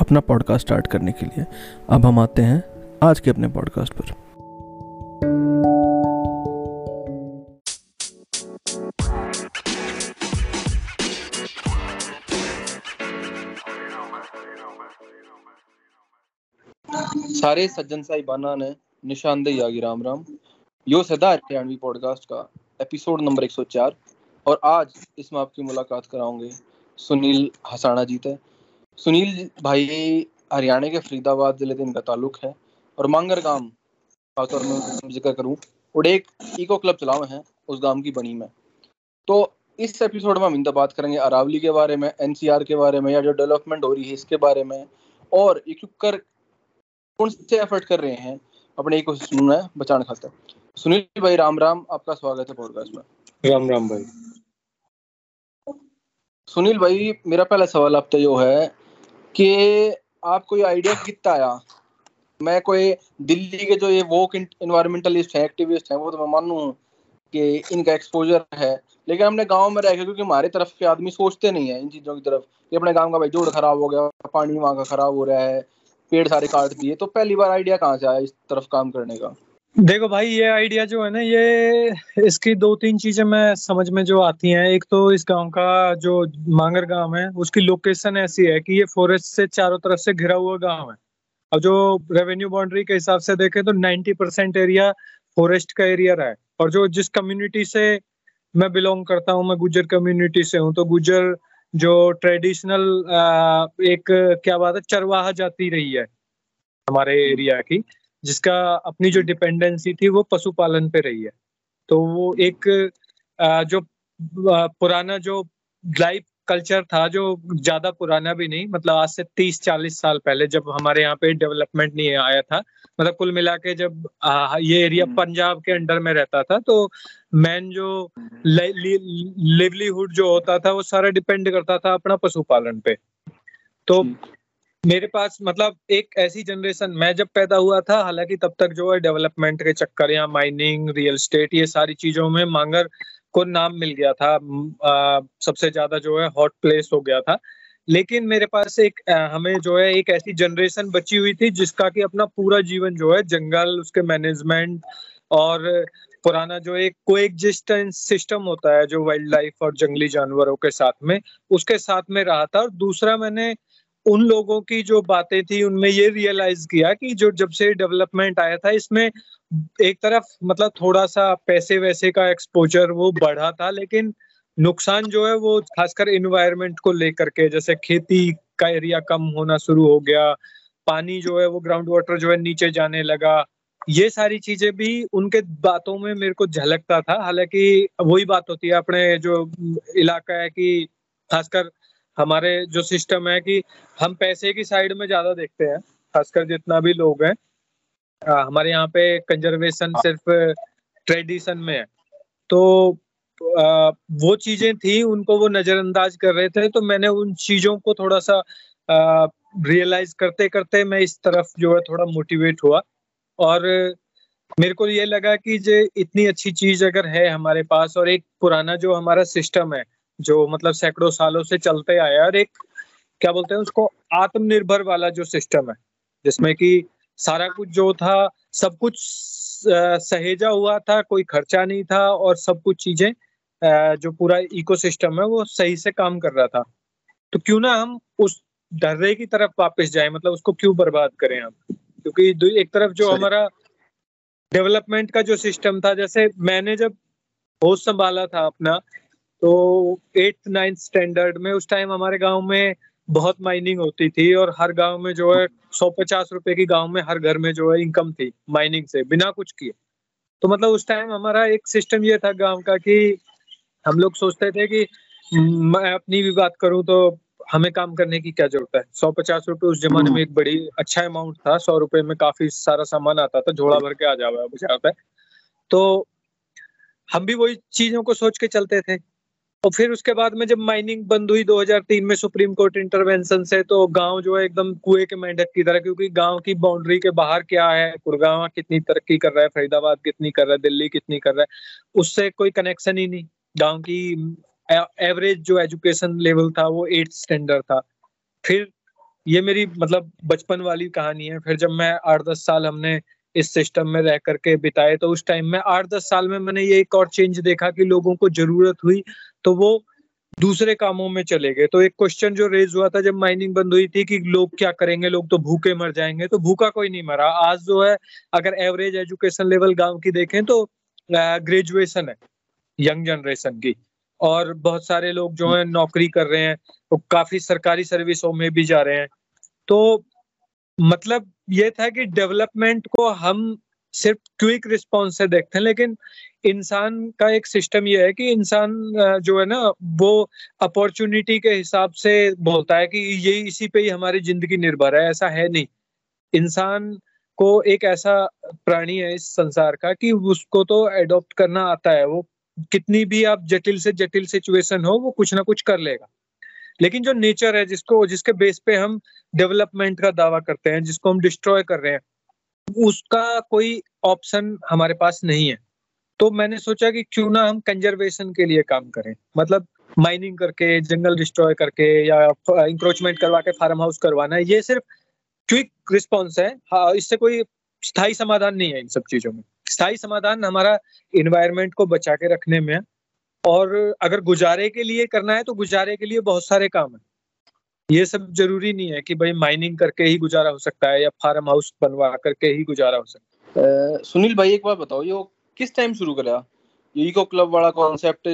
अपना podcast start करने के लिए। अब हम आते हैं आज के अपने पॉडकास्ट पर। सारे सज्जन साहिबाना ने निशानदेही आगी राम राम। यो सदा हरियाणवी पॉडकास्ट का एपिसोड नंबर 104 और आज इसमें आपकी मुलाकात कराऊँगे सुनील हसाना जी थे सुनील भाई हरियाणा के फरीदाबाद ज़िले से इनका ताल्लुक है और मांगर गाँव खासतौर में ज़िक्र करूँ एक इको क्लब चलावे हैं उस गाँव की बनी में। तो इस एपिसोड में हम इनका बात करेंगे अरावली के बारे में एनसीआर के बारे में या जो डेवलपमेंट हो रही है इसके बारे में और कर कौन से एफर्ट कर रहे हैं अपने इको सिस्टम में बचाने खाते सुनील भाई राम राम आपका स्वागत है पॉडकास्ट में। राम राम भाई। सुनील भाई मेरा पहला सवाल आपसे जो है कि आपको ये आइडिया कितना आया? मैं कोई दिल्ली के जो ये वोक इन्वायरमेंटलिस्ट हैं एक्टिविस्ट हैं, वो तो मैं मानू हूँ कि इनका एक्सपोजर है। लेकिन हमने गाँव में रह क्योंकि हमारे तरफ़ के आदमी सोचते नहीं है इन चीज़ों की तरफ़, कि अपने गाँव का भाई जोड़ खराब हो गया, पानी वहाँ का खराब हो रहा है, पेड़ सारे काट दिए तो पहली बार आइडिया कहाँ से आया इस तरफ़ काम करने का? देखो भाई, ये आइडिया जो है ना, ये इसकी दो तीन चीज़ें मैं समझ में जो आती हैं। एक तो इस गाँव का जो मांगर गाँव है, उसकी लोकेशन ऐसी है कि ये फॉरेस्ट से चारों तरफ़ से घिरा हुआ गाँव है। और जो रेवेन्यू बाउंड्री के हिसाब से देखें तो 90 परसेंट एरिया फॉरेस्ट का एरिया रहा है। और जो जिस कम्युनिटी से मैं बिलोंग करता हूँ, मैं गुजर कम्युनिटी से हूँ तो गुजर जो ट्रेडिशनल एक, क्या बात है, चरवाहा जाती रही है हमारे एरिया की। जिसका अपनी जो डिपेंडेंसी थी वो पशुपालन पे रही है। तो वो एक जो पुराना जो लाइफ कल्चर था जो ज़्यादा पुराना भी नहीं मतलब आज से तीस चालीस साल पहले जब हमारे यहाँ पे डेवलपमेंट नहीं आया था मतलब कुल मिला के जब आ, ये एरिया हम्म। पंजाब के अंडर में रहता था तो मेन जो लिवलीहुड जो होता था वो सारा डिपेंड करता था अपना पशुपालन पे। तो मेरे पास मतलब एक ऐसी जनरेशन मैं जब पैदा हुआ था हालाँकि तब तक जो है डेवलपमेंट के चक्कर या माइनिंग रियल स्टेट ये सारी चीज़ों में मांगर को नाम मिल गया था। आ, सबसे ज़्यादा जो है हॉट प्लेस हो गया था। लेकिन मेरे पास एक आ, हमें जो है एक ऐसी जनरेशन बची हुई थी जिसका कि अपना पूरा जीवन जो है जंगल उसके मैनेजमेंट और पुराना जो एक को एग्जिस्टेंस सिस्टम होता है जो वाइल्ड लाइफ और जंगली जानवरों के साथ में उसके साथ में रहा था। और दूसरा मैंने उन लोगों की जो बातें थी, उनमें ये रियलाइज़ किया कि जो जब से डेवलपमेंट आया था, इसमें एक तरफ़ मतलब थोड़ा सा पैसे वैसे का एक्सपोजर वो बढ़ा था, लेकिन नुकसान जो है वो खासकर इन्वायरमेंट को लेकर के, जैसे खेती का एरिया कम होना शुरू हो गया, पानी जो है वो ग्राउंड वाटर जो है नीचे जाने लगा, ये सारी चीज़ें भी उनके बातों में मेरे को झलकता था। हालाँकि वही बात होती है अपने जो इलाका है कि खासकर हमारे जो सिस्टम है कि हम पैसे की साइड में ज़्यादा देखते हैं खासकर जितना भी लोग हैं। हमारे यहाँ पे कंजर्वेशन सिर्फ़ ट्रेडिशन में है। तो आ, वो चीज़ें थी उनको वो नजरअंदाज कर रहे थे तो मैंने उन चीज़ों को थोड़ा सा रियलाइज़ करते करते मैं इस तरफ़ जो है थोड़ा मोटिवेट हुआ। और मेरे को ये लगा कि जो इतनी अच्छी चीज़ अगर है हमारे पास और एक पुराना जो हमारा सिस्टम है जो मतलब सैकड़ों सालों से चलते आया और एक क्या बोलते हैं उसको आत्मनिर्भर वाला जो सिस्टम है जिसमें कि सारा कुछ जो था सब कुछ सहेजा हुआ था कोई खर्चा नहीं था और सब कुछ चीज़ें जो पूरा इकोसिस्टम है वो सही से काम कर रहा था। तो क्यों ना हम उस डर्रे की तरफ़ वापस जाए मतलब उसको क्यों बर्बाद करें हम? क्योंकि एक तरफ़ जो हमारा डेवलपमेंट का जो सिस्टम था जैसे मैंने जब होश संभाला था अपना तो एट्थ नाइन्थ स्टैंडर्ड में उस टाइम हमारे गाँव में बहुत माइनिंग होती थी और हर गाँव में जो है सौ पचास रुपए की गाँव में हर घर में जो है इनकम थी माइनिंग से, बिना कुछ किए। तो मतलब उस टाइम हमारा एक सिस्टम ये था गाँव का कि हम लोग सोचते थे कि मैं अपनी भी बात करूँ तो हमें काम करने की क्या ज़रूरत है? सौ पचास रुपए उस जमाने में एक बड़ी अच्छा अमाउंट था, सौ रुपए में काफ़ी सारा सामान आता था, झोला भर के आ जावा है। तो हम भी वही चीज़ों को सोच के चलते थे। और फिर उसके बाद में जब माइनिंग बंद हुई 2003 में सुप्रीम कोर्ट इंटरवेंशन से तो गाँव जो है एकदम कुएँ के मेंढक की तरह, क्योंकि गाँव की बाउंड्री के बाहर क्या है? गुड़गांव कितनी तरक्की कर रहा है? फरीदाबाद कितनी कर रहा है? दिल्ली कितनी कर रहा है? उससे कोई कनेक्शन ही नहीं। गाँव की एवरेज जो एजुकेशन लेवल था, वो एट्थ स्टैंडर्ड था। फिर ये मेरी मतलब बचपन वाली कहानी है। फिर जब मैं आठ दस साल हमने इस सिस्टम में रह करके बिताए। तो उस टाइम में आठ दस साल में मैंने ये एक और चेंज देखा कि लोगों को ज़रूरत हुई तो वो दूसरे कामों में चले गए। तो एक क्वेश्चन जो रेज हुआ था जब माइनिंग बंद हुई थी कि लोग क्या करेंगे, लोग तो भूखे मर जाएँगे तो भूखा कोई नहीं मरा। आज जो है, अगर एवरेज एजुकेशन लेवल गाँव की देखें तो ग्रेजुएशन है यंग जनरेशन की। और बहुत सारे लोग जो है नौकरी कर रहे हैं तो काफ़ी सरकारी सर्विसों में भी जा रहे हैं। तो मतलब ये था कि डेवलपमेंट को हम सिर्फ़ क्विक रिस्पॉन्स से देखते हैं, लेकिन इंसान का एक सिस्टम ये है कि इंसान जो है ना, वो अपॉर्चुनिटी के हिसाब से बोलता है कि ये इसी पे ही हमारी ज़िंदगी निर्भर है, ऐसा है नहीं। इंसान को एक ऐसा प्राणी है इस संसार का कि उसको तो एडॉप्ट करना आता है, वो कितनी भी आप जटिल से जटिल सिचुएशन हो, वो कुछ ना कुछ कर लेगा। लेकिन जो नेचर है, जिसको, जिसके बेस पे हम डेवलपमेंट का दावा करते हैं, जिसको हम डिस्ट्रॉय कर रहे हैं, उसका कोई ऑप्शन हमारे पास नहीं है। तो मैंने सोचा कि क्यों ना हम कंजर्वेशन के लिए काम करें। मतलब माइनिंग करके, जंगल डिस्ट्रॉय करके या इंक्रोचमेंट करवा के फार्म हाउस करवाना ये सिर्फ़ क्विक रिस्पॉन्स है। हाँ इससे कोई स्थायी समाधान नहीं है इन सब चीज़ों में। स्थायी समाधान हमारा इन्वायरमेंट को बचा के रखने में और अगर गुजारे के लिए करना है तो गुजारे के लिए बहुत सारे काम है। ये सब ज़रूरी नहीं है कि भाई माइनिंग करके ही गुजारा हो सकता है या फार्म हाउस बनवा करके ही गुजारा हो सकता है। सुनील भाई, एक बार बताओ, ये किस टाइम शुरू करा? ये इको क्लब वाला कॉन्सेप्ट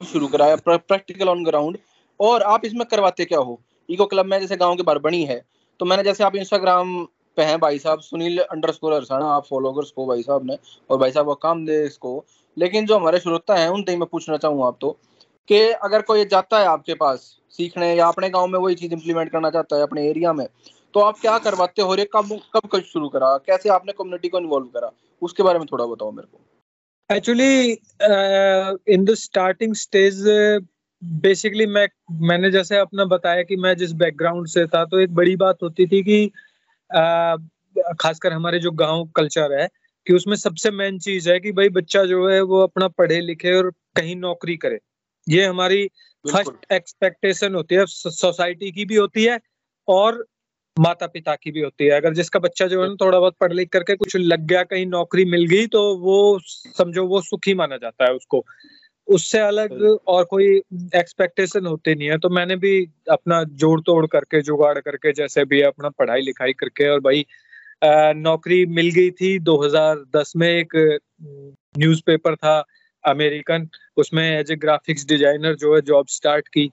शुरू कराया प्रैक्टिकल ऑन ग्राउंड और आप इसमें करवाते क्या हो? इको क्लब में जैसे गाँव के बाहर बनी है तो मैंने जैसे आप इंस्टाग्राम पे हैं भाई साहब, सुनील अंडर स्कोर आप फॉलोवर्स को भाई साहब ने, और भाई साहब वो काम दे इसको। लेकिन जो हमारे श्रोता हैं उन मैं पूछना चाहूँ आप तो कि अगर कोई जाता है आपके पास सीखने या अपने गाँव में वही चीज़ इंप्लीमेंट करना चाहता है अपने एरिया में तो आप क्या करवाते हो कब कब कब शुरू करा? कैसे आपने कम्युनिटी को इन्वॉल्व करा? उसके बारे में थोड़ा बताओ मेरे को। Actually in the starting stage basically मैं मैंने जैसे अपना बताया कि मैं जिस बैकग्राउंड से था तो एक बड़ी बात होती थी कि uh, खासकर हमारे जो गाँव कल्चर है कि उसमें सबसे मेन चीज़ है कि भाई बच्चा जो है वो अपना पढ़े लिखे और कहीं नौकरी करे। ये हमारी फ़र्स्ट एक्सपेक्टेशन होती है सोसाइटी की भी होती है और माता पिता की भी होती है। अगर जिसका बच्चा जो है ना थोड़ा बहुत पढ़ लिख करके कुछ लग गया कहीं नौकरी मिल गई तो वो समझो वो सुखी माना जाता है उसको। उससे अलग और कोई एक्सपेक्टेशन होती नहीं है। तो मैंने भी अपना जोड़ तोड़ करके जुगाड़ करके जैसे भी अपना पढ़ाई लिखाई करके और भाई नौकरी मिल गई थी। 2010 में एक न्यूज़पेपर था अमेरिकन उसमें एज ए ग्राफिक्स डिज़ाइनर जो है जॉब स्टार्ट की।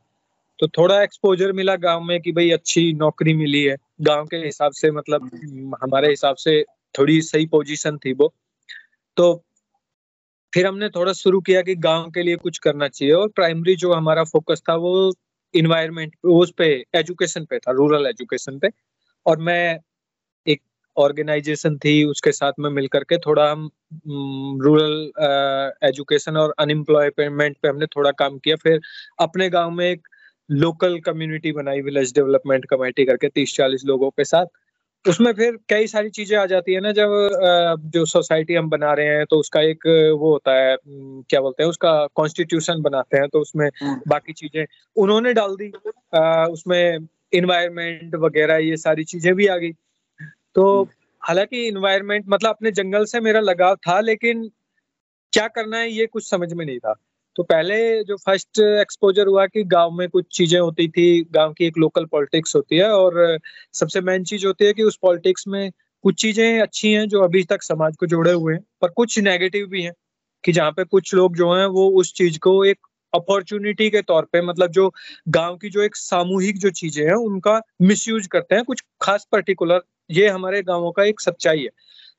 तो थोड़ा एक्सपोजर मिला गाँव में कि भाई अच्छी नौकरी मिली है। गाँव के हिसाब से मतलब हमारे हिसाब से थोड़ी सही पोजीशन थी वो। तो फिर हमने थोड़ा शुरू किया कि गाँव के लिए कुछ करना चाहिए और प्राइमरी जो हमारा फोकस था वो इन्वायरमेंट उस पे एजुकेशन पे था रूरल एजुकेशन पे। और मैं ऑर्गेनाइजेशन थी उसके साथ में मिल करके थोड़ा हम रूरल एजुकेशन और अनएम्प्लॉयमेंट पे हमने थोड़ा काम किया। फिर अपने गाँव में एक लोकल कम्युनिटी बनाई विलेज डेवलपमेंट कमेटी करके तीस चालीस लोगों के साथ। उसमें फिर कई सारी चीज़ें आ जाती है ना जब जो सोसाइटी हम बना रहे हैं तो उसका एक वो होता है क्या बोलते हैं उसका कॉन्स्टिट्यूशन बनाते हैं तो उसमें हम्म। बाकी चीज़ें उन्होंने डाल दी। उसमें इन्वायरमेंट वगैरह ये सारी चीज़ें भी आ गई। तो हम्म। हालाँकि इन्वायरमेंट मतलब अपने जंगल से मेरा लगाव था लेकिन क्या करना है ये कुछ समझ में नहीं था तो पहले जो फ़र्स्ट एक्सपोजर हुआ कि गाँव में कुछ चीज़ें होती थी गाँव की एक लोकल पॉलिटिक्स होती है और सबसे मेन चीज़ होती है कि उस पॉलिटिक्स में कुछ चीज़ें अच्छी हैं जो अभी तक समाज को जोड़े हुए हैं पर कुछ नेगेटिव भी हैं कि जहाँ पे कुछ लोग जो हैं वो उस चीज़ को एक अपॉर्चुनिटी के तौर पे मतलब जो गाँव की जो एक सामूहिक जो चीज़ें हैं उनका मिसयूज करते हैं कुछ खास पर्टिकुलर ये हमारे गाँवों का एक सच्चाई है।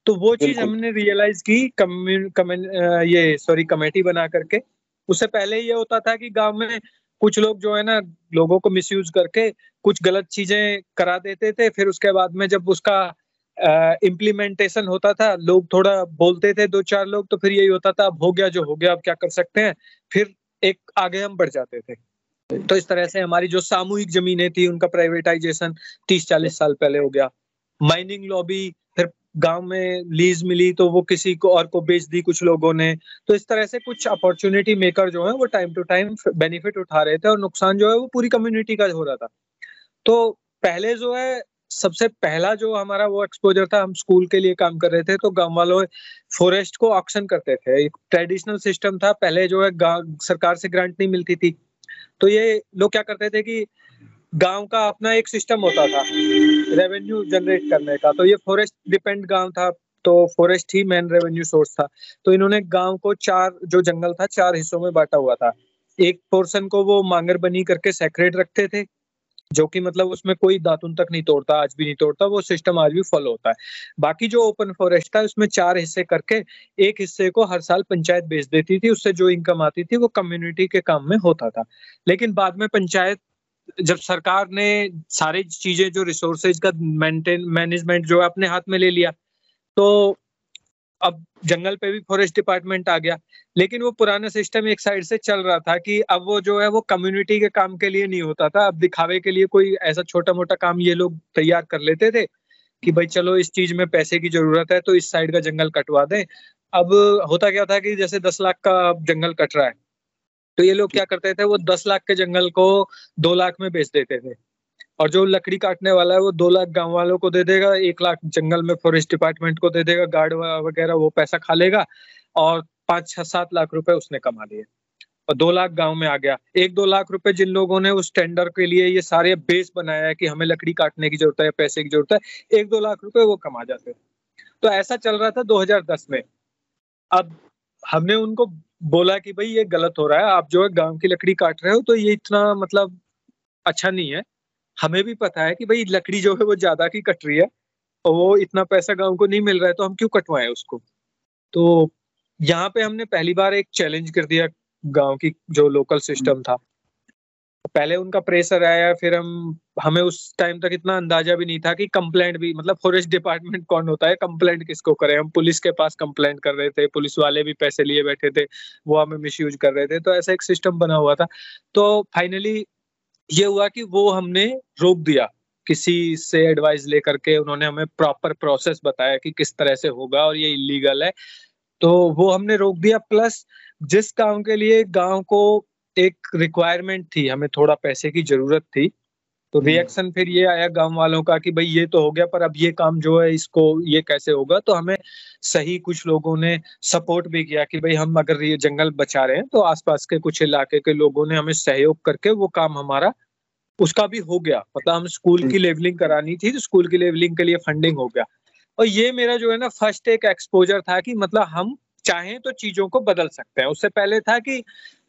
तो वो चीज़ हमने रियलाइज़ की कम्युन, कम्युन, ये सॉरी कमेटी बना करके। उससे पहले ये होता था कि गाँव में कुछ लोग जो है ना लोगों को मिसयूज करके कुछ गलत चीज़ें करा देते थे। फिर उसके बाद में जब उसका इम्प्लीमेंटेशन होता था लोग थोड़ा बोलते थे दो चार लोग तो फिर यही होता था अब हो गया जो हो गया अब क्या कर सकते हैं? फिर एक आगे हम बढ़ जाते थे। तो इस तरह से हमारी जो सामूहिक जमीनें थी उनका प्राइवेटाइजेशन तीस चालीस साल पहले हो गया। माइनिंग लॉबी फिर गाँव में लीज मिली तो वो किसी को और को बेच दी कुछ लोगों ने। तो इस तरह से कुछ अपॉर्चुनिटी मेकर जो है, वो टाइम टू टाइम बेनिफिट उठा रहे थे और नुकसान जो है वो पूरी कम्युनिटी का हो रहा था। तो पहले जो है, सबसे पहला जो हमारा वो एक्सपोजर था, हम स्कूल के लिए काम कर रहे थे तो गाँव वालों फॉरेस्ट को ऑक्शन करते थे। एक ट्रेडिशनल सिस्टम था, पहले जो है सरकार से ग्रांट नहीं मिलती थी। तो ये लोग क्या करते थे कि गाँव का अपना एक सिस्टम होता था रेवेन्यू जनरेट करने का। तो ये फॉरेस्ट डिपेंड गाँव था तो फॉरेस्ट ही मेन रेवेन्यू सोर्स था। तो इन्होंने गाँव को चार, जो जंगल था, चार हिस्सों में बांटा हुआ था। एक पोर्शन को वो मांगर बनी करके सेक्रेट रखते थे, जो कि मतलब उसमें कोई दातुन तक नहीं तोड़ता, आज भी नहीं तोड़ता, वो सिस्टम आज भी फॉलो होता है। बाकी जो ओपन फॉरेस्ट था, उसमें चार हिस्से करके एक हिस्से को हर साल पंचायत बेच देती थी, उससे जो इनकम आती थी, वो कम्युनिटी के काम में होता था। लेकिन बाद में पंचायत जब सरकार ने सारी चीज़ें जो रिसोर्सेज का मेंटेन मैनेजमेंट जो है अपने हाथ में ले लिया तो अब जंगल पे भी फॉरेस्ट डिपार्टमेंट आ गया। लेकिन वो पुराना सिस्टम एक साइड से चल रहा था कि अब वो जो है वो कम्युनिटी के काम के लिए नहीं होता था। अब दिखावे के लिए कोई ऐसा छोटा मोटा काम ये लोग तैयार कर लेते थे कि भाई चलो इस चीज़ में पैसे की ज़रूरत है तो इस साइड का जंगल कटवा दें। अब होता क्या था कि जैसे दस लाख का जंगल कट रहा है। तो ये लोग क्या करते थे वो दस लाख के जंगल को दो लाख में बेच देते थे। और जो लकड़ी काटने वाला है वो दो लाख गाँव वालों को दे देगा एक लाख जंगल में फॉरेस्ट डिपार्टमेंट को दे देगा गार्ड वगैरह वो पैसा खा लेगा और पाँच छह सात लाख रुपए उसने कमा लिए। और दो लाख गाँव में आ गया। एक दो लाख रुपए जिन लोगों ने उस टेंडर के लिए ये सारे बेस बनाया है कि हमें लकड़ी काटने की ज़रूरत है पैसे की ज़रूरत है एक दो लाख रुपए वो कमा जाते। तो ऐसा चल रहा था 2010 में। अब हमने उनको बोला कि भाई ये गलत हो रहा है आप जो है गाँव की लकड़ी काट रहे हो तो ये इतना मतलब अच्छा नहीं है। हमें भी पता है कि भाई लकड़ी जो है वो ज़्यादा की कट रही है और वो इतना पैसा गाँव को नहीं मिल रहा है तो हम क्यों कटवाए उसको? तो यहाँ पे हमने पहली बार एक चैलेंज कर दिया गाँव की जो लोकल सिस्टम था। पहले उनका प्रेशर आया, फिर हम, हमें उस टाइम तक इतना अंदाज़ा भी नहीं था कि कंप्लेंट भी मतलब फॉरेस्ट डिपार्टमेंट कौन होता है कंप्लेंट किसको करें? हम पुलिस के पास कंप्लेंट कर रहे थे, पुलिस वाले भी पैसे लिए बैठे थे, वो हमें मिस कर रहे थे तो ऐसा एक सिस्टम बना हुआ था। तो फाइनली ये हुआ कि वो हमने रोक दिया, किसी से एडवाइस लेकर के उन्होंने हमें प्रॉपर प्रोसेस बताया कि किस तरह से होगा और ये इलीगल है। तो वो हमने रोक दिया प्लस जिस काम के लिए गाँव को एक रिक्वायरमेंट थी हमें थोड़ा पैसे की ज़रूरत थी। तो रिएक्शन हम्म। फिर ये आया गाँव वालों का कि भाई ये तो हो गया पर अब ये काम जो है इसको ये कैसे होगा? तो हमें सही कुछ लोगों ने सपोर्ट भी किया कि भाई हम अगर ये जंगल बचा रहे हैं तो आसपास के कुछ इलाके के लोगों ने हमें सहयोग करके वो काम हमारा उसका भी हो गया। मतलब हम स्कूल की लेवलिंग हम्म। करानी थी तो स्कूल की लेवलिंग के लिए फंडिंग हो गया। और ये मेरा जो है ना फ़र्स्ट एक एक्सपोजर था कि मतलब हम चाहें तो चीज़ों को बदल सकते हैं। उससे पहले था कि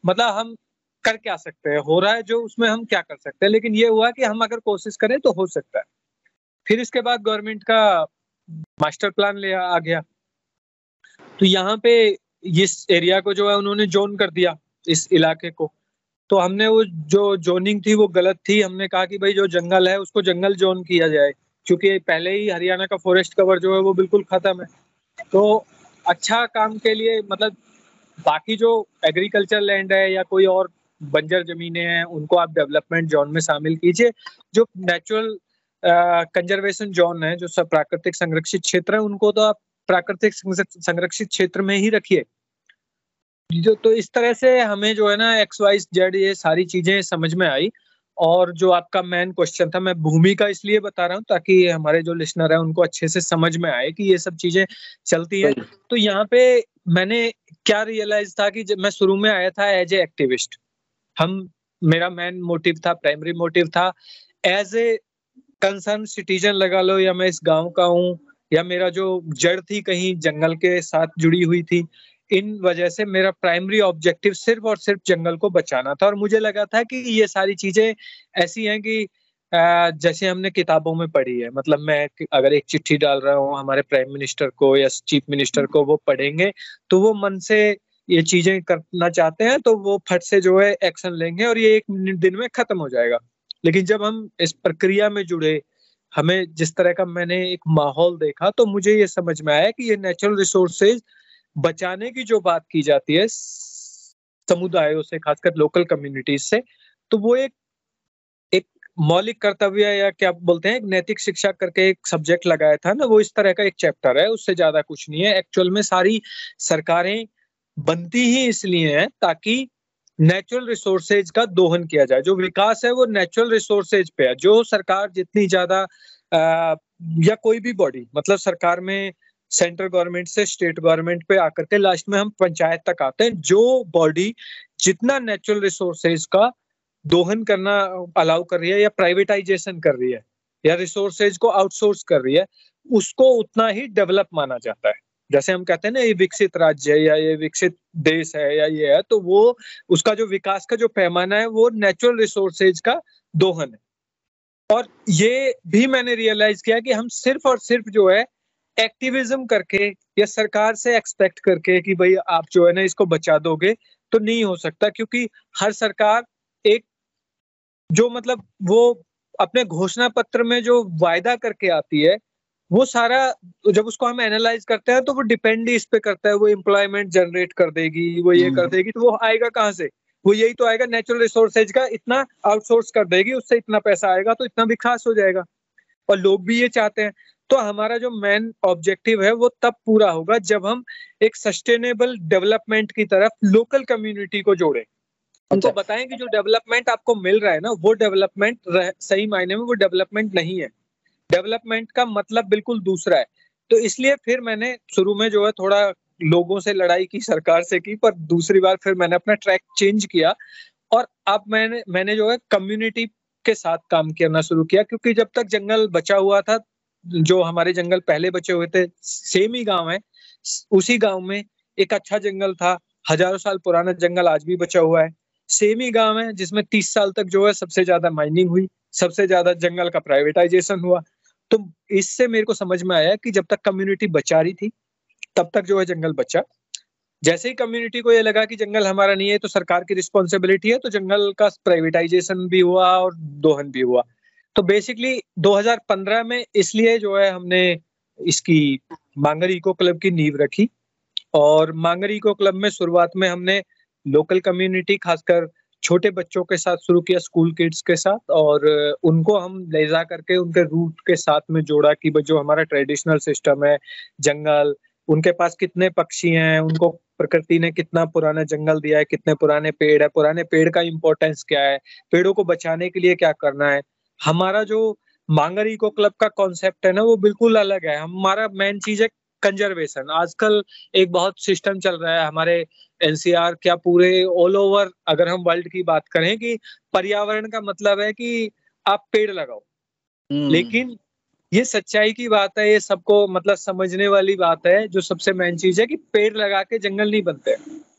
मतलब हम कर क्या सकते हैं। हो रहा है जो, उसमें हम क्या कर सकते हैं? लेकिन ये हुआ कि हम अगर कोशिश करें तो हो सकता है। फिर इसके बाद गवर्नमेंट का मास्टर प्लान ले आ गया। तो यहाँ पे इस एरिया को जो है उन्होंने जोन कर दिया इस इलाके को। तो हमने वो जो जोनिंग थी वो गलत थी। हमने कहा कि भाई जो जंगल है उसको जंगल जोन किया जाए। क्योंकि पहले ही हरियाणा का फॉरेस्ट कवर जो है वो बिल्कुल खत्म है। तो अच्छा काम के लिए मतलब बाकी जो एग्रीकल्चर लैंड है या कोई और बंजर जमीनें हैं उनको आप डेवलपमेंट जोन में शामिल कीजिए जो नेचुरल कंजर्वेशन जोन है जो सब प्राकृतिक संरक्षित क्षेत्र है उनको तो आप प्राकृतिक संरक्षित क्षेत्र में ही रखिए। जो तो इस तरह से हमें जो है ना एक्स वाई जेड ये सारी चीज़ें समझ में आई और जो आपका मेन क्वेश्चन था मैं भूमि का इसलिए बता रहा हूँ ताकि हमारे जो लिसनर है उनको अच्छे से समझ में आए कि ये सब चीज़ें चलती है। तो यहाँ पे मैंने क्या रियलाइज़ था कि जब मैं शुरू में आया था एज ए एक्टिविस्ट हम, मेरा मेन मोटिव था प्राइमरी मोटिव था। एज ए कंसर्न सिटीजन लगा लो, या मैं इस गाँव का हूँ, या मेरा जो जड़ थी कहीं जंगल के साथ जुड़ी हुई थी, इन वजह से मेरा प्राइमरी ऑब्जेक्टिव सिर्फ़ और सिर्फ़ जंगल को बचाना था। और मुझे लगा था कि ये सारी चीज़ें ऐसी हैं कि जैसे हमने किताबों में पढ़ी है। मतलब मैं अगर एक चिट्ठी डाल रहा हूँ, हमारे प्राइम मिनिस्टर को या चीफ मिनिस्टर को वो पढ़ेंगे तो वो मन से ये चीज़ें करना चाहते हैं तो वो फट से जो है एक्शन लेंगे और ये एक दिन में खत्म हो जाएगा। लेकिन जब हम इस प्रक्रिया में जुड़े, हमें जिस तरह का मैंने एक माहौल देखा तो मुझे ये समझ में आया कि ये नेचुरल रिसोर्सेज बचाने की जो बात की जाती है, समुदायों से, खासकर लोकल कम्युनिटीज से तो वो एक एक मौलिक कर्तव्य या क्या बोलते हैं नैतिक शिक्षा करके एक सब्जेक्ट लगाया था ना, वो इस तरह का एक चैप्टर है, उससे ज़्यादा कुछ नहीं है। एक्चुअल में सारी सरकारें बनती ही इसलिए है ताकि नेचुरल रिसोर्सेज का दोहन किया जाए। जो विकास है वो नेचुरल रिसोर्सेज पे है। जो सरकार जितनी ज़्यादा या कोई भी बॉडी मतलब सरकार में सेंट्रल गवर्नमेंट से स्टेट गवर्नमेंट पे आकर के लास्ट में हम पंचायत तक आते हैं, जो बॉडी जितना नेचुरल रिसोर्सेज का दोहन करना अलाउ कर रही है या प्राइवेटाइजेशन कर रही है, या रिसोर्सेज को आउटसोर्स कर रही है, उसको उतना ही डेवलप माना जाता है। जैसे हम कहते हैं ना, ये विकसित राज्य है या ये विकसित देश है या ये है तो वो, उसका जो विकास का जो पैमाना है, वो नेचुरल रिसोर्सेज का दोहन है। और ये भी मैंने रियलाइज़ किया कि हम सिर्फ़ और सिर्फ़ जो है एक्टिविज्म करके या सरकार से एक्सपेक्ट करके कि भाई आप जो है ना, इसको बचा दोगे तो नहीं हो सकता, क्योंकि हर सरकार एक जो मतलब वो अपने घोषणा पत्र में जो वायदा करके आती है वो सारा जब उसको हम एनालाइज करते हैं तो वो डिपेंड ही इस पे करता है वो एम्प्लॉयमेंट जनरेट कर देगी वो ये कर हम्म। देगी तो वो आएगा कहाँ से? वो यही तो आएगा नेचुरल रिसोर्सेज का इतना आउटसोर्स कर देगी उससे इतना पैसा आएगा तो इतना विकास हो जाएगा। और लोग भी ये चाहते हैं। तो हमारा जो मेन ऑब्जेक्टिव है वो तब पूरा होगा जब हम एक सस्टेनेबल डेवलपमेंट की तरफ़ लोकल कम्युनिटी को जोड़ें। उनको अच्छा। बताएँ कि जो डेवलपमेंट आपको मिल रहा है ना वो डेवलपमेंट सही मायने में वो डेवलपमेंट नहीं है। डेवलपमेंट का मतलब बिल्कुल दूसरा है। तो इसलिए फिर मैंने शुरू में जो है थोड़ा लोगों से लड़ाई की, सरकार से की, पर दूसरी बार फिर मैंने अपना ट्रैक चेंज किया। और अब मैंने मैंने जो है कम्युनिटी के साथ काम करना शुरू किया, क्योंकि जब तक जंगल बचा हुआ था, जो हमारे जंगल पहले बचे हुए थे सेम ही गाँव है। उसी गाँव में एक अच्छा जंगल था, हज़ारों साल पुराना जंगल आज भी बचा हुआ है। सेम ही गाँव है, जिसमें तीस साल तक जो है सबसे ज़्यादा माइनिंग हुई, सबसे ज़्यादा जंगल का प्राइवेटाइजेशन हुआ। तो इससे मेरे को समझ में आया कि जब तक कम्युनिटी बचा रही थी, तब तक जो है जंगल बचा। जैसे ही कम्युनिटी को ये लगा कि जंगल हमारा नहीं है तो सरकार की रिस्पॉन्सिबिलिटी है तो जंगल का प्राइवेटाइजेशन भी हुआ और दोहन भी हुआ। तो बेसिकली 2015 में इसलिए जो है हमने इसकी मांगर इको क्लब की नींव रखी। और मांगर इको क्लब में शुरुआत में हमने लोकल कम्युनिटी खासकर छोटे बच्चों के साथ शुरू किया स्कूल किड्स के साथ और उनको हम ले जा करके उनके रूट के साथ में जोड़ा कि जो हमारा ट्रेडिशनल सिस्टम है, जंगल, उनके पास कितने पक्षी हैं, उनको प्रकृति ने कितना पुराना जंगल दिया है, कितने पुराने पेड़ है, पुराने पेड़ का इम्पोर्टेंस क्या है, पेड़ों को बचाने के लिए क्या करना है। हमारा जो मांगर इको क्लब का कॉन्सेप्ट है ना, वो बिल्कुल अलग है। हमारा मेन चीज़ है कंजर्वेशन आजकल एक बहुत सिस्टम चल रहा है हमारे एनसीआर क्या पूरे ऑल ओवर अगर हम वर्ल्ड की बात करें कि पर्यावरण का मतलब है कि आप पेड़ लगाओ। हम्म। लेकिन ये सच्चाई की बात है ये सबको मतलब समझने वाली बात है जो सबसे मेन चीज़ है कि पेड़ लगा के जंगल नहीं बनते।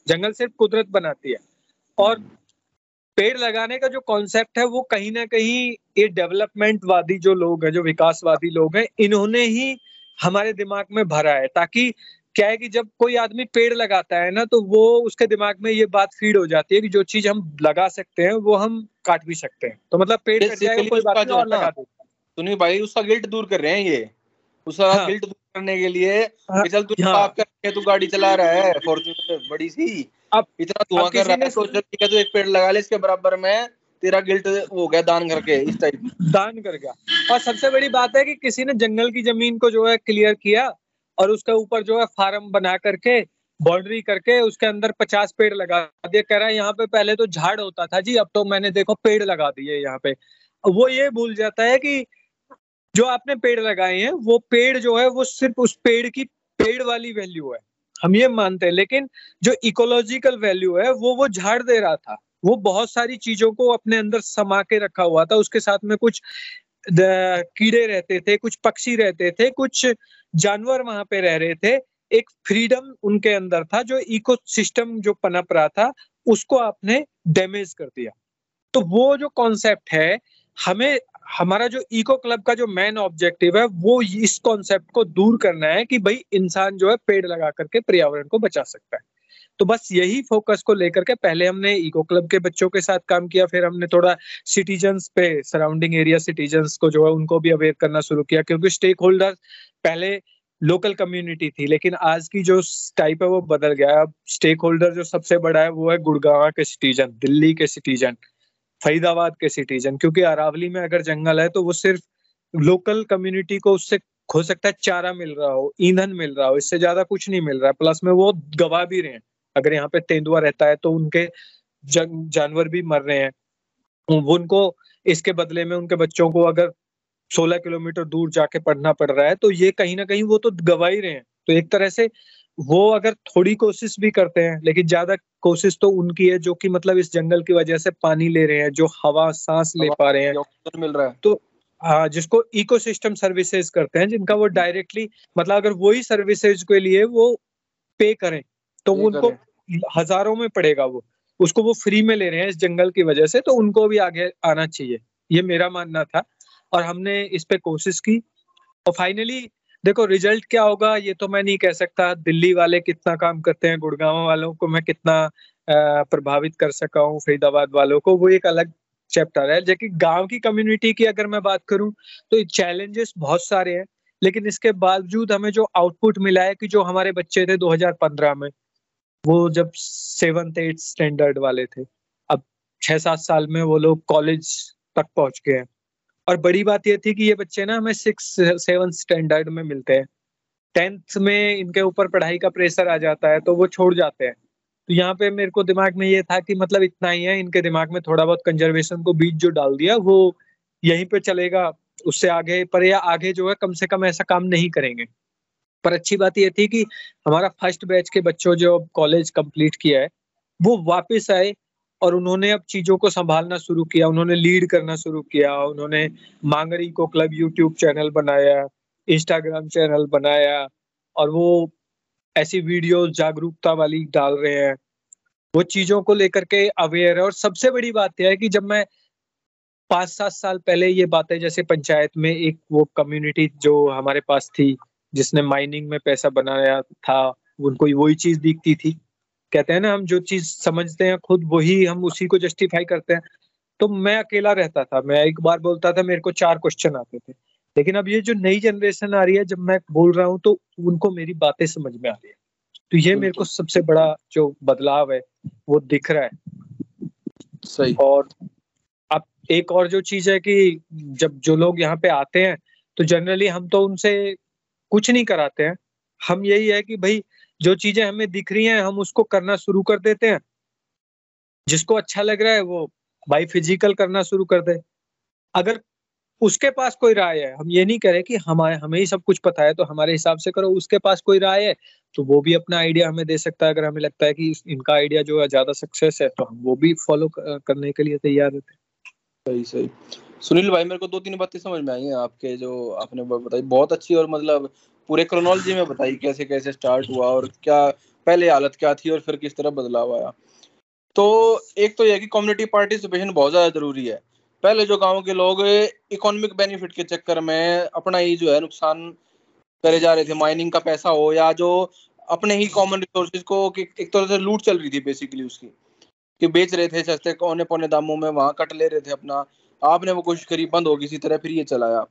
जंगल सिर्फ़ कुदरत बनाती है। और पेड़ लगाने का जो कॉन्सेप्ट है वो कहीं ना कहीं ये डेवलपमेंट वादी जो लोग हैं जो विकासवादी लोग हैं इन्होंने ही हमारे दिमाग में भरा है ताकि क्या है कि जब कोई आदमी पेड़ लगाता है ना तो वो उसके दिमाग में ये बात फ़ीड हो जाती है कि जो चीज़ हम लगा सकते हैं वो हम काट भी सकते हैं तो मतलब पेड़ कट जाएगा कोई बात नहीं और लगा दो सुनील भाई उसका गिल्ट दूर कर रहे हैं ये उसका हाँ। गिल्ट दूर करने के लिए हाँ। चल तू हाँ। करके तू गाड़ी चला रहा है फॉर्च्यूनर बड़ी सी अब इतना धुआँ कर रहा है सोच रहा है तू एक पेड़ लगा ले इसके बराबर में तेरा गिल्ट हो गया दान करके इस टाइप दान कर गया। और सबसे बड़ी बात है कि किसी ने जंगल की ज़मीन को जो है क्लियर किया और उसके ऊपर जो है फार्म बना करके बाउंड्री करके उसके अंदर पचास पेड़ लगा दिए कह रहा है, यहाँ पे पहले तो झाड़ होता था जी, अब तो मैंने देखो पेड़ लगा दिए यहाँ पे। वो ये भूल जाता है कि जो आपने पेड़ लगाए हैं, वो पेड़ जो है, वो सिर्फ़ उस पेड़ की, पेड़ वाली वैल्यू है। हम ये मानते हैं, लेकिन जो इकोलॉजिकल वैल्यू है, वो वो झाड़ दे रहा था। वो बहुत सारी चीज़ों को अपने अंदर समा के रखा हुआ था। उसके साथ में कुछ कीड़े रहते थे, कुछ पक्षी रहते थे, कुछ जानवर वहाँ पे रह रहे थे। एक फ्रीडम उनके अंदर था, जो इको सिस्टम जो पनप रहा था, उसको आपने डैमेज कर दिया। तो वो जो कॉन्सेप्ट है, हमें, हमारा जो इको क्लब का जो मेन ऑब्जेक्टिव है, वो इस कॉन्सेप्ट को दूर करना है कि भाई इंसान जो है पेड़ लगा करके पर्यावरण को बचा सकता है। तो बस यही फोकस को लेकर के पहले हमने इको क्लब के बच्चों के साथ काम किया, फिर हमने थोड़ा सिटीजन्स पे सराउंडिंग एरिया सिटीजन्स को जो है उनको भी अवेयर करना शुरू किया, क्योंकि स्टेक होल्डर पहले लोकल कम्युनिटी थी, लेकिन आज की जो टाइप है वो बदल गया अब स्टेक होल्डर जो सबसे बड़ा है वो है गुड़गांव के सिटीजन दिल्ली के सिटीजन फरीदाबाद के सिटीजन क्योंकि अरावली में अगर जंगल है तो वो सिर्फ़ लोकल कम्युनिटी को उससे हो सकता है चारा मिल रहा हो, ईंधन मिल रहा हो, इससे ज़्यादा कुछ नहीं मिल रहा है प्लस में वो गवा भी रहे हैं। अगर यहाँ पे तेंदुआ रहता है तो उनके जानवर भी मर रहे हैं। वो उनको इसके बदले में उनके बच्चों को अगर 16 किलोमीटर दूर जाके पढ़ना पड़ रहा है तो ये कहीं ना कहीं वो तो गवा ही रहे हैं। तो एक तरह से वो अगर थोड़ी कोशिश भी करते हैं लेकिन ज़्यादा कोशिश तो उनकी है जो कि मतलब इस जंगल की वजह से पानी ले रहे हैं जो हवा सांस ले पा रहे हैं। मिल रहा है। तो हाँ जिसको इकोसिस्टम सर्विसेज़ करते हैं जिनका वो डायरेक्टली मतलब अगर वही सर्विसेज़ के लिए वो पे करें तो उनको हज़ारों में पड़ेगा वो। उसको वो फ्री में ले रहे हैं इस जंगल की वजह से तो उनको भी आगे आना चाहिए। ये मेरा मानना था और हमने इस पे कोशिश की। और फाइनली देखो रिज़ल्ट क्या होगा ये तो मैं नहीं कह सकता। दिल्ली वाले कितना काम करते हैं गुड़गांव वालों को मैं कितना प्रभावित कर सका हूँ फरीदाबाद वालों को वो एक अलग चैप्टर है। जबकि गाँव की कम्युनिटी की अगर मैं बात करूँ तो चैलेंजेस बहुत सारे हैं। लेकिन इसके बावजूद हमें जो आउटपुट मिला है कि जो हमारे बच्चे थे 2015 में वो जब सेवन्थ एट स्टैंडर्ड वाले थे, अब छह सात साल में वो लोग कॉलेज तक पहुँच गए हैं। और बड़ी बात ये थी कि ये बच्चे ना हमें सिक्स सेवन स्टैंडर्ड में मिलते हैं। टेंथ में इनके ऊपर पढ़ाई का प्रेशर आ जाता है तो वो छोड़ जाते हैं। तो यहाँ पे मेरे को दिमाग में ये था कि मतलब इतना ही है, इनके दिमाग में थोड़ा बहुत कंजर्वेशन को बीच जो डाल दिया, वो यहीं पे चलेगा, उससे आगे, पर या आगे जो है, कम से कम ऐसा काम नहीं करेंगे। पर अच्छी बात यह थी कि हमारा फ़र्स्ट बैच के बच्चों जो अब कॉलेज कंप्लीट किया है, वो वापस आए और उन्होंने अब चीज़ों को संभालना शुरू किया, उन्होंने लीड करना शुरू किया, उन्होंने मांगरी को क्लब यूट्यूब चैनल बनाया इंस्टाग्राम चैनल बनाया और वो ऐसी वीडियो जागरूकता वाली डाल रहे हैं। वो चीज़ों को लेकर के अवेयर है और सबसे बड़ी बात यह है कि जब मैं पाँच सात साल पहले ये बातें जैसे पंचायत में एक वो कम्युनिटी जो हमारे पास थी जिसने माइनिंग में पैसा बनाया था उनको वही चीज़ दिखती थी। कहते हैं ना हम जो चीज़ समझते हैं खुद वही हम उसी को जस्टिफाई करते हैं। तो मैं अकेला रहता था। मैं एक बार बोलता था मेरे को चार क्वेश्चन आते थे। लेकिन अब ये जो नई जनरेशन आ रही है जब मैं बोल रहा हूँ तो उनको मेरी बातें समझ में आ रही है। तो ये मेरे को सबसे बड़ा जो बदलाव है वो दिख रहा है। सही। और अब एक और जो चीज़ है कि जब जो लोग यहाँ पे आते हैं तो जनरली हम तो उनसे कुछ नहीं कराते हैं। हम यही है कि भाई, जो चीज़ें हमें दिख रही हैं, हम उसको करना शुरू कर देते हैं। जिसको अच्छा लग रहा है, वो बाई फ़िज़िकल करना शुरू कर दे। अगर उसके पास कोई राय है, हम ये नहीं करें कि हमारे, हमें ही सब कुछ पता है तो हमारे हिसाब से करो, उसके पास कोई राय है तो वो भी अपना आइडिया हमें दे सकता है। अगर हमें लगता है कि इनका आइडिया जो है, ज़्यादा सक्सेस है तो हम वो भी फॉलो करने के लिए तैयार रहते हैं। सही सही। सुनील भाई, मेरे को दो तीन बातें समझ में आई हैं आपके जो आपने बताई। बहुत अच्छी और मतलब पूरे क्रोनोलॉजी में बताई कैसे कैसे स्टार्ट हुआ और क्या पहले हालत क्या थी और फिर किस तरह बदलाव आया। तो एक तो यह कि कम्युनिटी पार्टिसिपेशन बहुत ज़्यादा ज़रूरी है। पहले जो गाँव के लोग इकोनॉमिक बेनिफिट के चक्कर में अपना ही जो है नुकसान करे जा रहे थे माइनिंग का पैसा हो या जो अपने ही कॉमन रिसोर्सेज को एक तरह से लूट चल रही थी बेसिकली उसकी। कि बेच रहे थे सस्ते कोने पौने दामों में, वहाँ कट ले रहे थे अपना। आपने वो कोशिश करी, बंद होगी इसी तरह, फिर ये चलाया।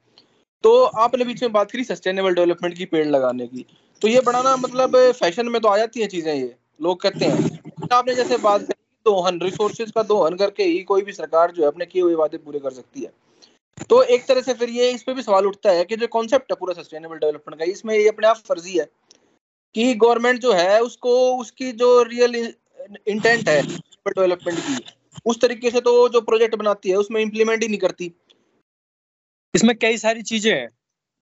तो आपने बीच में बात करी सस्टेनेबल डेवलपमेंट की, पेड़ लगाने की। तो ये बनाना मतलब फ़ैशन में तो आ जाती है चीज़ें ये, लोग कहते हैं। आपने जैसे बात करी, दोहन रिसोर्सेज का दोहन करके ही कोई भी सरकार जो है अपने किए हुए वादे पूरे कर सकती है। तो एक तरह से फिर ये इस पे भी सवाल उठता है कि जो कॉन्सेप्ट है पूरा सस्टेनेबल डेवलपमेंट का, इसमें ये अपने आप फर्जी है कि गवर्नमेंट जो है उसको, उसकी जो रियल इंटेंट है डेवलपमेंट की। उस तरीके से तो जो प्रोजेक्ट बनाती है उसमें इम्प्लीमेंट ही नहीं करती इसमें कई सारी चीज़ें हैं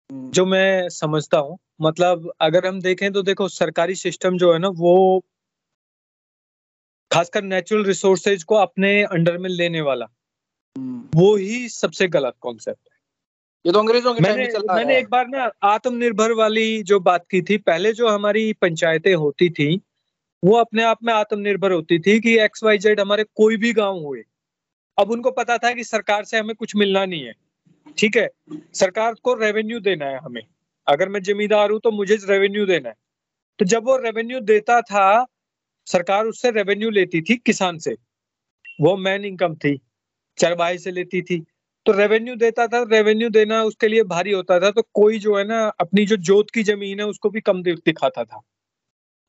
हम्म। जो मैं समझता हूँ मतलब अगर हम देखें तो देखो सरकारी सिस्टम जो है ना वो खासकर नेचुरल रिसोर्सेज को अपने अंडर में लेने वाला हम्म। वो ही सबसे गलत कॉन्सेप्ट है ये तो अंग्रेज़ों के मैंने मैंने एक बार ना आत्मनिर्भर वाली जो बात की थी पहले जो हमारी पंचायतें होती थी वो अपने आप में आत्मनिर्भर होती थी कि एक्स वाई जेड हमारे कोई भी गाँव हुए। अब उनको पता था कि सरकार से हमें कुछ मिलना नहीं है। ठीक है? सरकार को रेवेन्यू देना है हमें। अगर मैं जिम्मेदार हूँ तो मुझे रेवेन्यू देना है। तो जब वो रेवेन्यू देता था, सरकार उससे रेवेन्यू लेती थी किसान से। वो मेन इनकम थी। चरवाही से लेती थी। तो रेवेन्यू देता था रेवेन्यू देना उसके लिए भारी होता था। तो कोई जो है ना, अपनी जो जोत की ज़मीन है, उसको भी कम दिखाता था।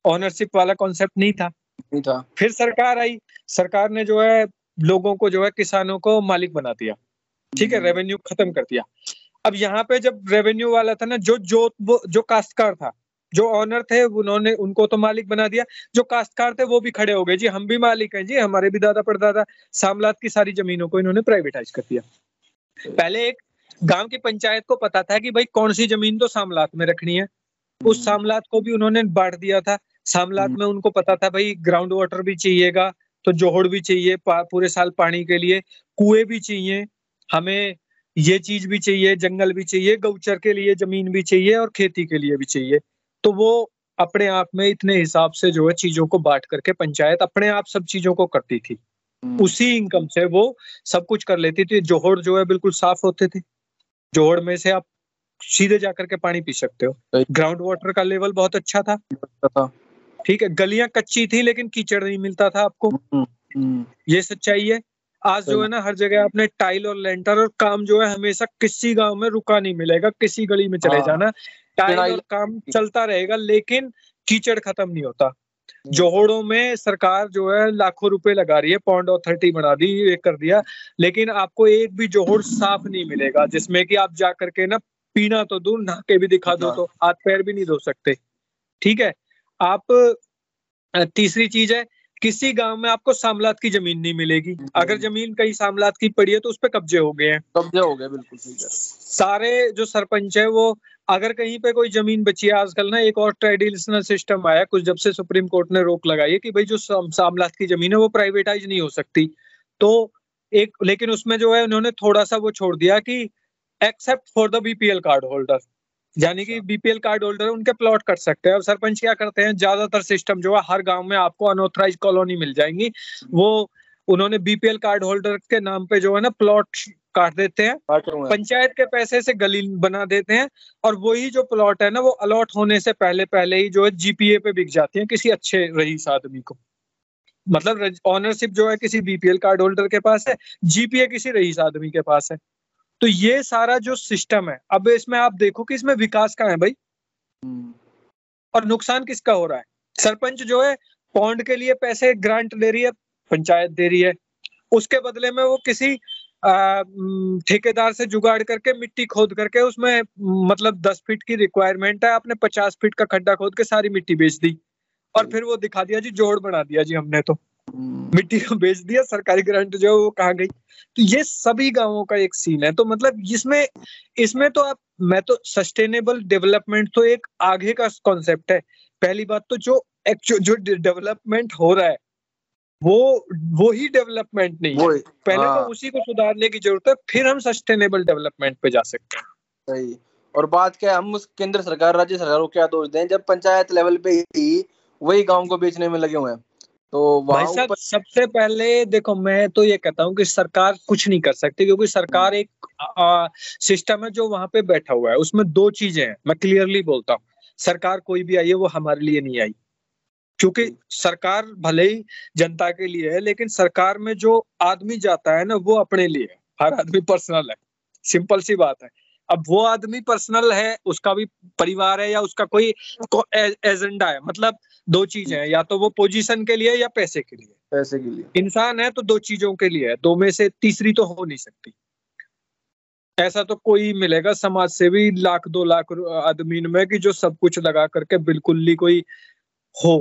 ऑनरशिप वाला कॉन्सेप्ट नहीं था। नहीं था। फिर सरकार आई। सरकार ने जो है लोगों को जो है किसानों को मालिक बना दिया। ठीक है रेवेन्यू हम्म। खत्म कर दिया। अब यहाँ पे जब रेवेन्यू वाला था ना जो जो जो काश्तकार था जो ऑनर थे उन्होंने उनको तो मालिक बना दिया। जो काश्तकार थे वो भी खड़े हो गए। जी हम भी मालिक हैं। जी हमारे भी दादा पड़दादा सामलात की सारी जमीनों को इन्होंने प्राइवेटाइज कर दिया। पहले एक गाँव की पंचायत को पता था कि भाई कौन सी ज़मीन तो सामलात में रखनी है। उस हम्म। सामलात को भी उन्होंने बांट दिया था। सामलात हम्म। में उनको पता था भाई ग्राउंड वाटर भी चाहिएगा तो जोहड़ भी चाहिए पूरे साल पानी के लिए कुएँ भी चाहिए हमें ये चीज़ भी चाहिए जंगल भी चाहिए गौचर के लिए ज़मीन भी चाहिए और खेती के लिए भी चाहिए। तो वो अपने आप में इतने हिसाब से जो है चीज़ों को बांट करके पंचायत अपने आप सब चीज़ों को करती थी। हम्म। उसी इनकम से वो सब कुछ कर लेती थी जोहड़ जो है बिल्कुल साफ़ होते थे। जोहड़ में से आप सीधे जाकर के पानी पी सकते हो। ग्राउंड वाटर का लेवल बहुत अच्छा था। ठीक है गलियाँ कच्ची थी लेकिन कीचड़ नहीं मिलता था आपको। हम्म, हम्म। ये सच्चाई है। आज जो है ना हर जगह आपने टाइल और लेंटर और काम जो है हमेशा किसी गाँव में रुका नहीं मिलेगा किसी गली में चले हाँ। जाना। टाइल और काम चलता रहेगा लेकिन कीचड़ खत्म नहीं होता। हम्म। जोहड़ों में सरकार जो है लाखों रुपए लगा रही है पॉन्ड अथॉरिटी बना दी ये कर दिया। लेकिन आपको एक भी जोहड़ साफ़ नहीं मिलेगा जिसमें कि आप जा करके ना पीना तो दूर नहा के भी दिखा दो हाँ। तो हाथ पैर भी नहीं धो सकते। ठीक है? आप तीसरी चीज़ है किसी गाँव में आपको सामलात की ज़मीन नहीं मिलेगी। अगर ज़मीन कहीं सामलात की पड़ी है तो उस पर कब्जे हो गए हैं। कब्जे हो गए बिल्कुल ठीक है। सारे जो सरपंच है वो अगर कहीं पे कोई ज़मीन बची है आजकल ना एक और ट्रेडिशनल सिस्टम आया कुछ जब से सुप्रीम कोर्ट ने रोक लगाई है कि भाई जो सामलात की ज़मीन है वो प्राइवेटाइज नहीं हो सकती। तो एक लेकिन उसमें जो है उन्होंने थोड़ा सा वो छोड़ दिया कि except for the BPL card holder यानी कि बीपीएल कार्ड होल्डर है उनके प्लॉट कर सकते हैं। अब सरपंच क्या करते हैं? ज़्यादातर सिस्टम जो है हर गाँव में आपको अनऑथराइज कॉलोनी मिल जाएँगी। वो उन्होंने बीपीएल कार्ड होल्डर के नाम पे जो है ना प्लॉट काट देते हैं। पंचायत के पैसे से गली बना देते हैं और वही जो प्लॉट है ना वो अलॉट होने से पहले पहले ही जो है जीपीए पे बिक जाती है किसी अच्छे रईस आदमी को। मतलब ऑनरशिप जो है किसी बीपीएल कार्ड होल्डर के पास है जीपीए किसी रईस आदमी के पास है। तो ये सारा जो सिस्टम है, अब इसमें आप देखो कि इसमें विकास कहाँ है भाई। और नुकसान किसका हो रहा है सरपंच जो है पौंड के लिए पैसे ग्रांट दे रही है, पंचायत दे रही है उसके बदले में वो किसी ठेकेदार से जुगाड़ करके मिट्टी खोद करके उसमें मतलब दस फीट की रिक्वायरमेंट है, आपने पचास फीट का खड्डा खोद के सारी मिट्टी बेच दी और फिर वो दिखा दिया जी, जोड़ बना दिया जी हमने तो। मिट्टी को बेच दिया सरकारी ग्रांट जो है वो कहा गई? तो ये सभी गाँवों का एक सीन है। तो मतलब इसमें इसमें तो आप मैं तो सस्टेनेबल डेवलपमेंट तो एक आगे का कॉन्सेप्ट है। पहली बात तो जो एक्चुअल जो डेवलपमेंट हो रहा है वो वो ही डेवलपमेंट नहीं है। पहले तो हाँ। तो उसी को सुधारने की ज़रूरत है फिर हम सस्टेनेबल डेवलपमेंट पे जा सकते हैं। सही। और बात क्या हम उस केंद्र सरकार राज्य सरकार को क्या दोष दें? जब पंचायत लेवल पे ही वही गाँव को बेचने में लगे हुए हैं। तो भाई साहब सबसे पहले देखो मैं तो ये कहता हूँ कि सरकार कुछ नहीं कर सकती क्योंकि सरकार एक आ, सिस्टम है जो वहाँ पे बैठा हुआ है। उसमें दो चीज़ें हैं मैं क्लियरली बोलता हूँ। सरकार कोई भी आई है वो हमारे लिए नहीं आई। क्योंकि सरकार भले ही जनता के लिए है लेकिन सरकार में जो आदमी जाता है ना वो अपने लिए है। हर आदमी पर्सनल है। सिंपल सी बात है। अब वो आदमी पर्सनल है उसका भी परिवार है या उसका कोई एजेंडा है मतलब दो चीज़ें हैं या तो वो पोजीशन के लिए या पैसे के लिए। पैसे के लिए। इंसान है तो दो चीज़ों के लिए है दो में से तीसरी तो हो नहीं सकती। ऐसा तो कोई मिलेगा समाज से भी लाख दो लाख आदमी में कि जो सब कुछ लगा करके बिल्कुल ही कोई हो।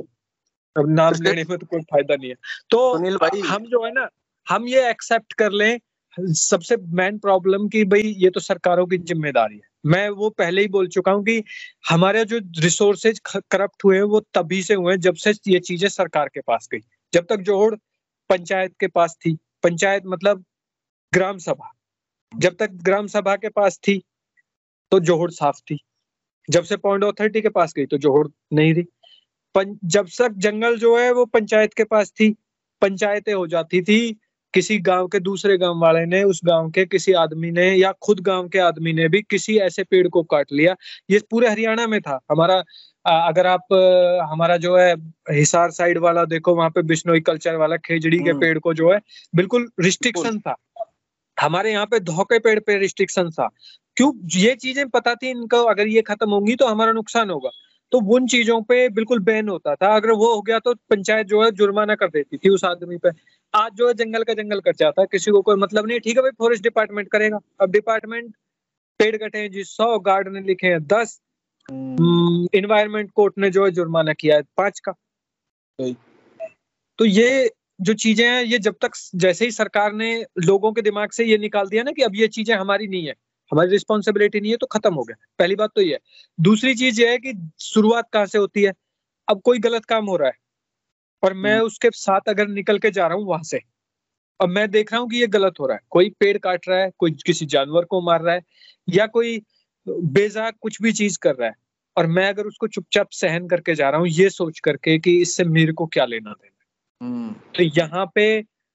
अब नाम लेने में तो कोई फ़ायदा नहीं है। तो भाई। हम जो है ना हम ये एक्सेप्ट कर लें सबसे मेन प्रॉब्लम की भाई ये तो सरकारों की ज़िम्मेदारी है। मैं वो पहले ही बोल चुका हूँ कि हमारे जो रिसोर्सेज करप्ट हुए हैं, वो तभी से हुए जब से ये चीज़ें सरकार के पास गई। जब तक जोड़ पंचायत के पास थी। पंचायत मतलब ग्राम सभा। जब तक ग्राम सभा के पास थी तो जोहड़ साफ़ थी। जब से पॉइंट अथॉरिटी के पास गई तो जोहड़ नहीं रही। जब तक जंगल जो है, वो पंचायत के पास थी। पंचायतें हो जाती थी। किसी गाँव के दूसरे गाँव वाले ने उस गाँव के किसी आदमी ने या खुद गाँव के आदमी ने भी किसी ऐसे पेड़ को काट लिया। ये पूरे हरियाणा में था। हमारा अगर आप हमारा जो है हिसार साइड वाला देखो वहाँ पे बिश्नोई कल्चर वाला खेजड़ी के हम्म। पेड़ को जो है बिल्कुल रिस्ट्रिक्शन था। हमारे यहाँ पे धोखे पेड़ पे रिस्ट्रिक्शन था। क्यों? ये चीज़ें पता थी इनको अगर ये खत्म होंगी तो हमारा नुकसान होगा। तो उन चीज़ों पे बिल्कुल बैन होता था। अगर वो हो गया तो पंचायत जो है जुर्माना कर देती थी उस आदमी पे। आज जो है जंगल का जंगल कट जाता है किसी को कोई मतलब नहीं ठीक है भाई फॉरेस्ट डिपार्टमेंट करेगा। अब डिपार्टमेंट पेड़ कटे हैं जी सौ गार्ड ने लिखे हैं दस इन्वायरमेंट हम्म, कोर्ट ने जो है जुर्माना किया है पाँच का। तो ये जो चीज़ें हैं ये जब तक जैसे ही सरकार ने लोगों के दिमाग से ये निकाल दिया ना कि अब ये चीज़ें हमारी नहीं है हमारी रिस्पॉन्सिबिलिटी नहीं है तो खत्म हो गया। पहली बात तो ये है। दूसरी चीज़ ये है कि शुरुआत कहाँ से होती है? अब कोई गलत काम हो रहा है। और मैं हम्म। उसके साथ अगर निकल के जा रहा हूँ वहाँ से और मैं देख रहा हूँ कि ये गलत हो रहा है कोई पेड़ काट रहा है कोई किसी जानवर को मार रहा है या कोई बेजा कुछ भी चीज़ कर रहा है और मैं अगर उसको चुपचाप सहन करके जा रहा हूँ ये सोच करके कि इससे मेरे को क्या लेना देना हम्म। तो यहाँ पे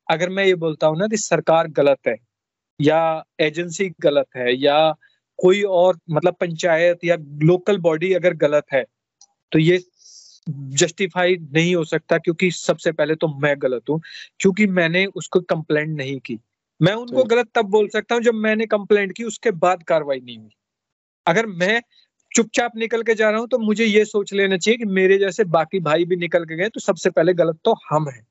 अगर मैं ये बोलता हूँ ना कि सरकार गलत है या एजेंसी गलत है या कोई और मतलब पंचायत या लोकल बॉडी अगर गलत है तो ये जस्टिफाई नहीं हो सकता क्योंकि सबसे पहले तो मैं गलत हूँ क्योंकि मैंने उसको कंप्लेंट नहीं की। मैं उनको गलत तब बोल सकता हूँ जब मैंने कंप्लेंट की उसके बाद कार्रवाई नहीं हुई। अगर मैं चुपचाप निकल के जा रहा हूँ तो मुझे ये सोच लेना चाहिए कि मेरे जैसे बाकी भाई भी निकल के गए तो सबसे पहले गलत तो हम हैं।